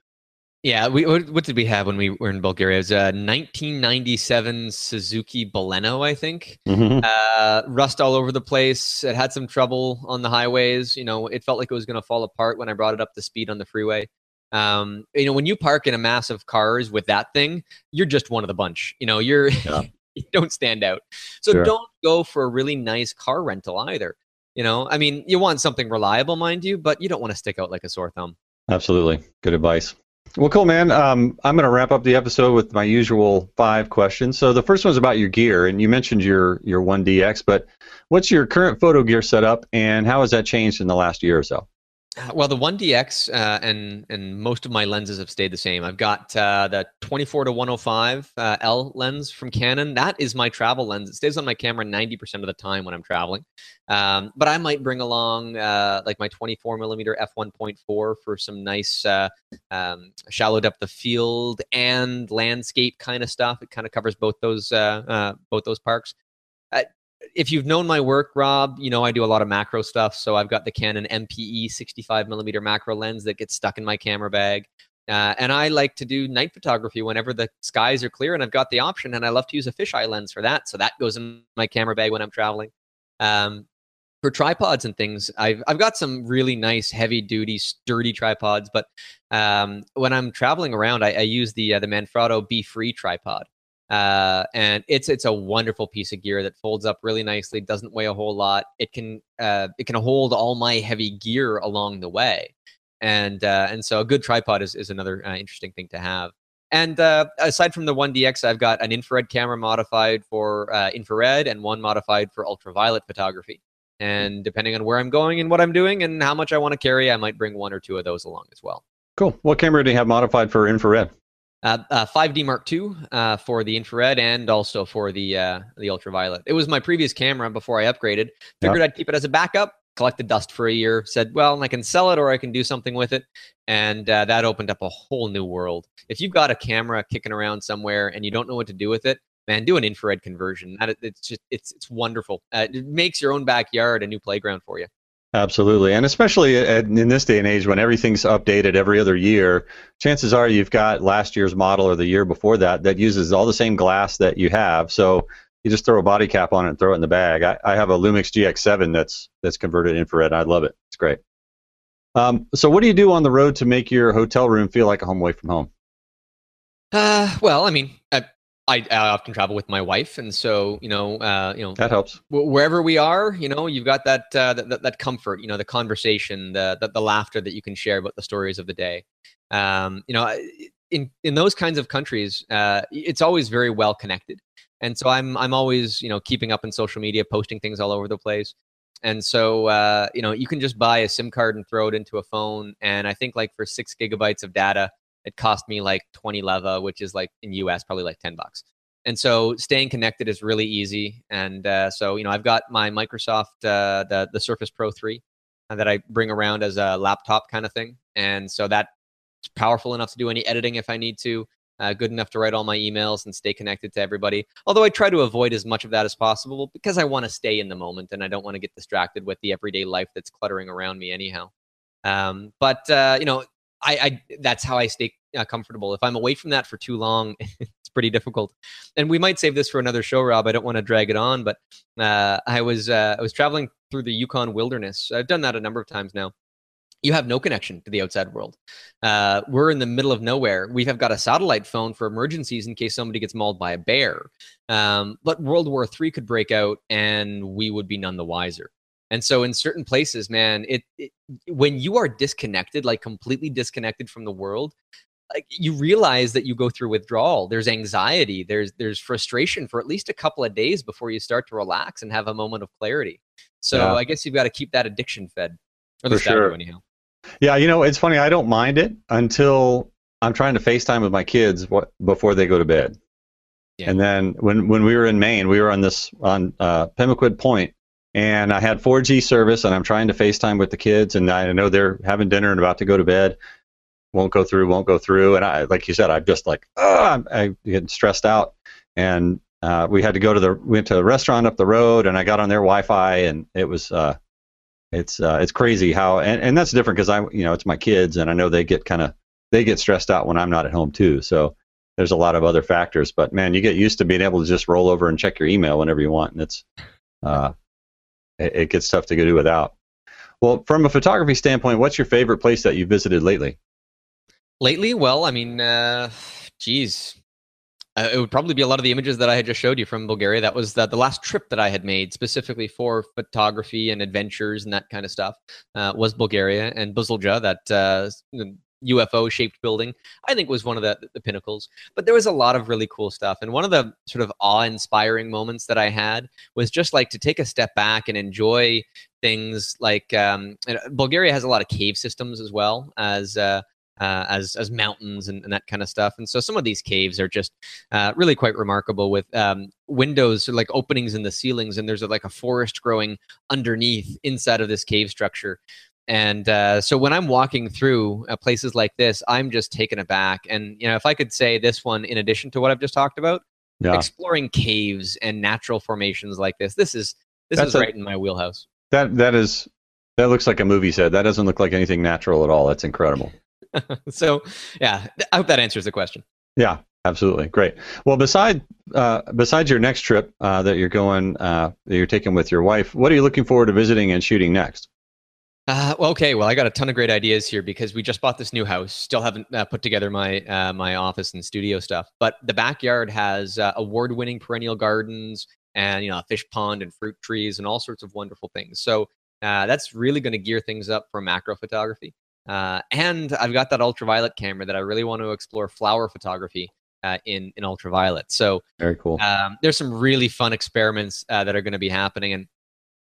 Speaker 5: Yeah, we what, what, did we have when we were in Bulgaria? It was a 1997 Suzuki Baleno, I think. Mm-hmm. Uh, rust all over the place. It had some trouble on the highways. You know, it felt like it was going to fall apart when I brought it up to speed on the freeway. Um, you know, when you park in a mass of cars with that thing, you're just one of the bunch. You know, you're yeah. you don't stand out. So sure. don't go for a really nice car rental either. You know, I mean, you want something reliable, mind you, but you don't want to stick out like a sore thumb.
Speaker 3: Absolutely, good advice. Well, cool, man. Um, I'm going to wrap up the episode with my usual five questions. So the first one's about your gear, and you mentioned your your 1DX, but what's your current photo gear setup, and how has that changed in the last year or so?
Speaker 5: Uh, well, the 1DX uh, and and most of my lenses have stayed the same. I've got uh, the 24 to 105 uh, L lens from Canon. That is my travel lens. It stays on my camera 90% of the time when I'm traveling. Um, but I might bring along uh, like my 24 millimeter f1.4 for some nice uh, um, shallow depth of field and landscape kind of stuff. It kind of covers both those both those parks if you've known my work, Rob, you know I do a lot of macro stuff. So I've got the Canon MPE 65 millimeter macro lens that gets stuck in my camera bag. Uh, and I like to do night photography whenever the skies are clear, and I've got the option, and I love to use a fisheye lens for that. So that goes in my camera bag when I'm traveling. Um, for tripods and things, I've I've got some really nice, heavy duty, sturdy tripods. But um, when I'm traveling around, I, I use the uh, the Manfrotto Befree tripod. Uh, and it's it's a wonderful piece of gear that folds up really nicely. Doesn't weigh a whole lot. It can uh, it can hold all my heavy gear along the way, and uh, and so a good tripod is is another uh, interesting thing to have. And uh, aside from the 1DX, I've got an infrared camera modified for uh, infrared and one modified for ultraviolet photography. And depending on where I'm going and what I'm doing and how much I want to carry, I might bring one or two of those along as well.
Speaker 3: Cool. What camera do you have modified for infrared?
Speaker 5: Uh, uh, 5D Mark II uh, for the infrared and also for the uh, the ultraviolet. It was my previous camera before I upgraded. Figured I'd keep it as a backup. Collected dust for a year. Said, well, I can sell it or I can do something with it, and uh, that opened up a whole new world. If you've got a camera kicking around somewhere and you don't know what to do with it, man, do an infrared conversion. That it's just it's it's wonderful. Uh, it makes your own backyard a new playground for you.
Speaker 3: Absolutely. And especially in this day and age when everything's updated every other year, chances are you've got last year's model or the year before that that uses all the same glass that you have. So you just throw a body cap on it and throw it in the bag. I, I have a Lumix GX7 that's that's converted infrared. I love it. It's great. Um, so what do you do on the road to make your hotel room feel like a home away from home?
Speaker 5: Uh, well, I mean, I, I, I, often travel with my wife, and so you know, uh, you know
Speaker 3: that helps.
Speaker 5: W- wherever we are, you know, you've got that, uh, that, that comfort, you know, the conversation, the, the, the laughter that you can share about the stories of the day. Um, you know, in in those kinds of countries, uh, it's always very well connected, and so I'm I'm always you know keeping up in social media, posting things all over the place. And so, uh, you know, you can just buy a SIM card and throw it into a phone. And I think like for six gigabytes of data, it cost me like 20 leva, which is like in US probably like 10 bucks. And so staying connected is really easy. And uh, so you know I've got my Microsoft uh, the the Surface Pro 3 uh, that I bring around as a laptop kind of thing. And so that's powerful enough to do any editing if I need to. Uh, good enough to write all my emails and stay connected to everybody. Although I try to avoid as much of that as possible because I want to stay in the moment and I don't want to get distracted with the everyday life that's cluttering around me anyhow. Um, but uh, you know, I, I that's how I stay uh, comfortable. If I'm away from that for too long, it's pretty difficult. And we might save this for another show, Rob. I don't want to drag it on, but uh, I was uh, I was traveling through the Yukon wilderness. I've done that a number of times now. You have no connection to the outside world. Uh, we're in the middle of nowhere. We have got a satellite phone for emergencies in case somebody gets mauled by a bear. Um, but World War III could break out, and we would be none the wiser. And so in certain places, man, it, it, when you are disconnected, like completely disconnected from the world, like you realize that you go through withdrawal. There's anxiety. There's there's frustration for at least a couple of days before you start to relax and have a moment of clarity. So yeah. I guess you've got to keep that addiction fed.
Speaker 3: For sure. Anyhow. Yeah, you know, it's funny. I don't mind it until I'm trying to FaceTime with my kids what, before they go to bed. Yeah. And then when when we were in Maine, we were on this on uh, Pemaquid Point, and I had 4G service, and I'm trying to FaceTime with the kids, and I know they're having dinner and about to go to bed. Won't go through, won't go through, and I, like you said, I'm just like, I'm, I'm getting stressed out, and uh, we had to go to the went to a restaurant up the road, and I got on their Wi-Fi, and it was uh, it's uh, it's crazy how, and, and that's different because I you know it's my kids, and I know they get kind of they get stressed out when I'm not at home too, so there's a lot of other factors, but man, you get used to being able to just roll over and check your email whenever you want, and it's uh, it, gets tough to go do without. Well, from a photography standpoint, what's your favorite place that you visited lately?
Speaker 5: Lately, well, I mean, uh, geez, uh, it would probably be a lot of the images that I had just showed you from Bulgaria. That was the, the last trip that I had made specifically for photography and adventures and that kind of stuff. Uh, was Bulgaria and Buzludzha, that uh, UFO shaped building, I think was one of the, the pinnacles. But there was a lot of really cool stuff. And one of the sort of awe inspiring moments that I had was just like to take a step back and enjoy things like um, Bulgaria has a lot of cave systems as well as. Uh, uh, as as mountains and, and, that kind of stuff. And so some of these caves are just uh, really quite remarkable with um, windows like openings in the ceilings, and there's a, like a forest growing underneath inside of this cave structure. And uh, so when I'm walking through uh, places like this, I'm just taken aback. And you know, if I could say this one in addition to what I've just talked about, yeah. exploring caves and natural formations like this, this is this That's is a, right in my wheelhouse.
Speaker 3: That that is that looks like a movie set. That doesn't look like anything natural at all. That's incredible.
Speaker 5: so yeah, I hope that answers the question.
Speaker 3: Yeah, absolutely, great. Well, beside uh, besides your next trip uh, that you're going uh, that you're taking with your wife, what are you looking forward to visiting and shooting next?
Speaker 5: Uh, well, okay. Well, I got a ton of great ideas here because we just bought this new house. Still haven't uh, put together my uh, my office and studio stuff, but the backyard has uh, award-winning perennial gardens and you know a fish pond and fruit trees and all sorts of wonderful things. So uh, that's really going to gear things up for macro photography. Uh, and I've got that ultraviolet camera that I really want to explore flower photography in in ultraviolet. So
Speaker 3: very cool.
Speaker 5: Um, there's some really fun experiments that are going to be happening, and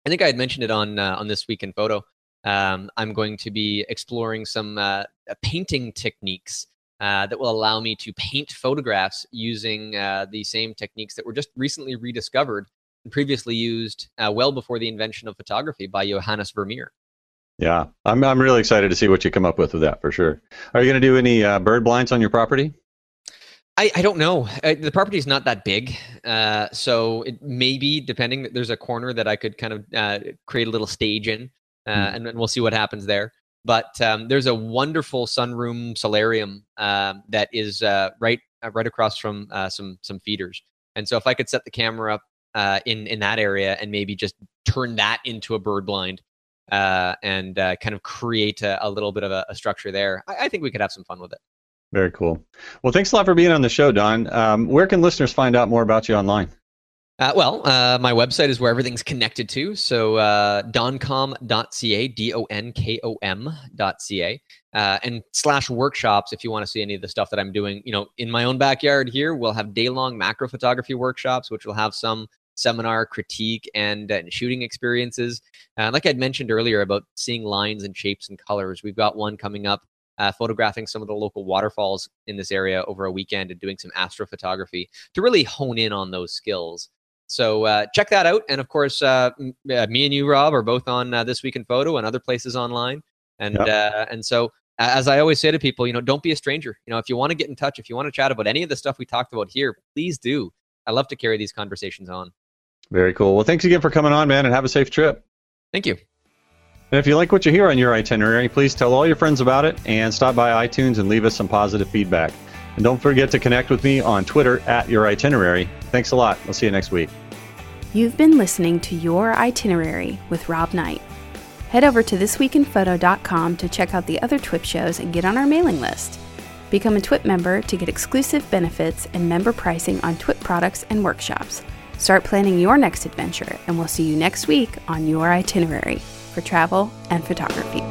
Speaker 5: I think I had mentioned it on on this week in photo um, I'm going to be exploring some uh, uh, painting techniques uh, that will allow me to paint photographs using uh, the same techniques that were just recently rediscovered and previously used uh, well before the invention of photography by Johannes Vermeer.
Speaker 3: Yeah, I'm, I'm really excited to see what you come up with with that for sure. Are you going to do any uh, bird blinds on your property?
Speaker 5: I, I don't know. the property is not that big, so it may be depending. There's a corner that I could kind of create a little stage in uh, mm. and, and, we'll see what happens there. But um, there's a wonderful sunroom solarium um, that is uh, right uh, right across from uh, some some feeders. And so if I could set the camera up uh, in in that area and maybe just turn that into a bird blind uh, and kind of create a, a, little bit of a, a structure there, I, I, think we could have some fun with it.
Speaker 3: Very cool. Well, thanks a lot for being on the show, Don. Um, where can listeners find out more about you online?
Speaker 5: Uh, well, uh, my website is where everything's connected to. So uh, donkom.ca, D O N K O M.ca, uh, and slash workshops if you want to see any of the stuff that I'm doing. You know, in my own backyard here, we'll have day long macro photography workshops, which will have some seminar critique and, and shooting experiences. Uh, like I'd mentioned earlier about seeing lines and shapes and colors, we've got one coming up. Uh, photographing some of the local waterfalls in this area over a weekend and doing some astrophotography to really hone in on those skills. So uh, check that out. And of course, uh, me and you, Rob, are both on uh, This Week in Photo and other places online. And yep. Uh, and so, as I always say to people, you know, don't be a stranger. You know, if you want to get in touch, if you want to chat about any of the stuff we talked about here, please do. I love to carry these conversations on.
Speaker 3: Very cool. Well, thanks again for coming on, man, and have a safe trip.
Speaker 5: Thank you.
Speaker 3: And if you like what you hear on your itinerary, please tell all your friends about it and stop by iTunes and leave us some positive feedback. And don't forget to connect with me on Twitter at your itinerary. Thanks a lot. We'll see you next week.
Speaker 1: You've been listening to Your Itinerary with Rob Knight. Head over to thisweekinphoto.com to check out the other TWIP shows and get on our mailing list. Become a TWIP member to get exclusive benefits and member pricing on TWIP products and workshops. Start planning your next adventure, and we'll see you next week on Your Itinerary for travel and photography.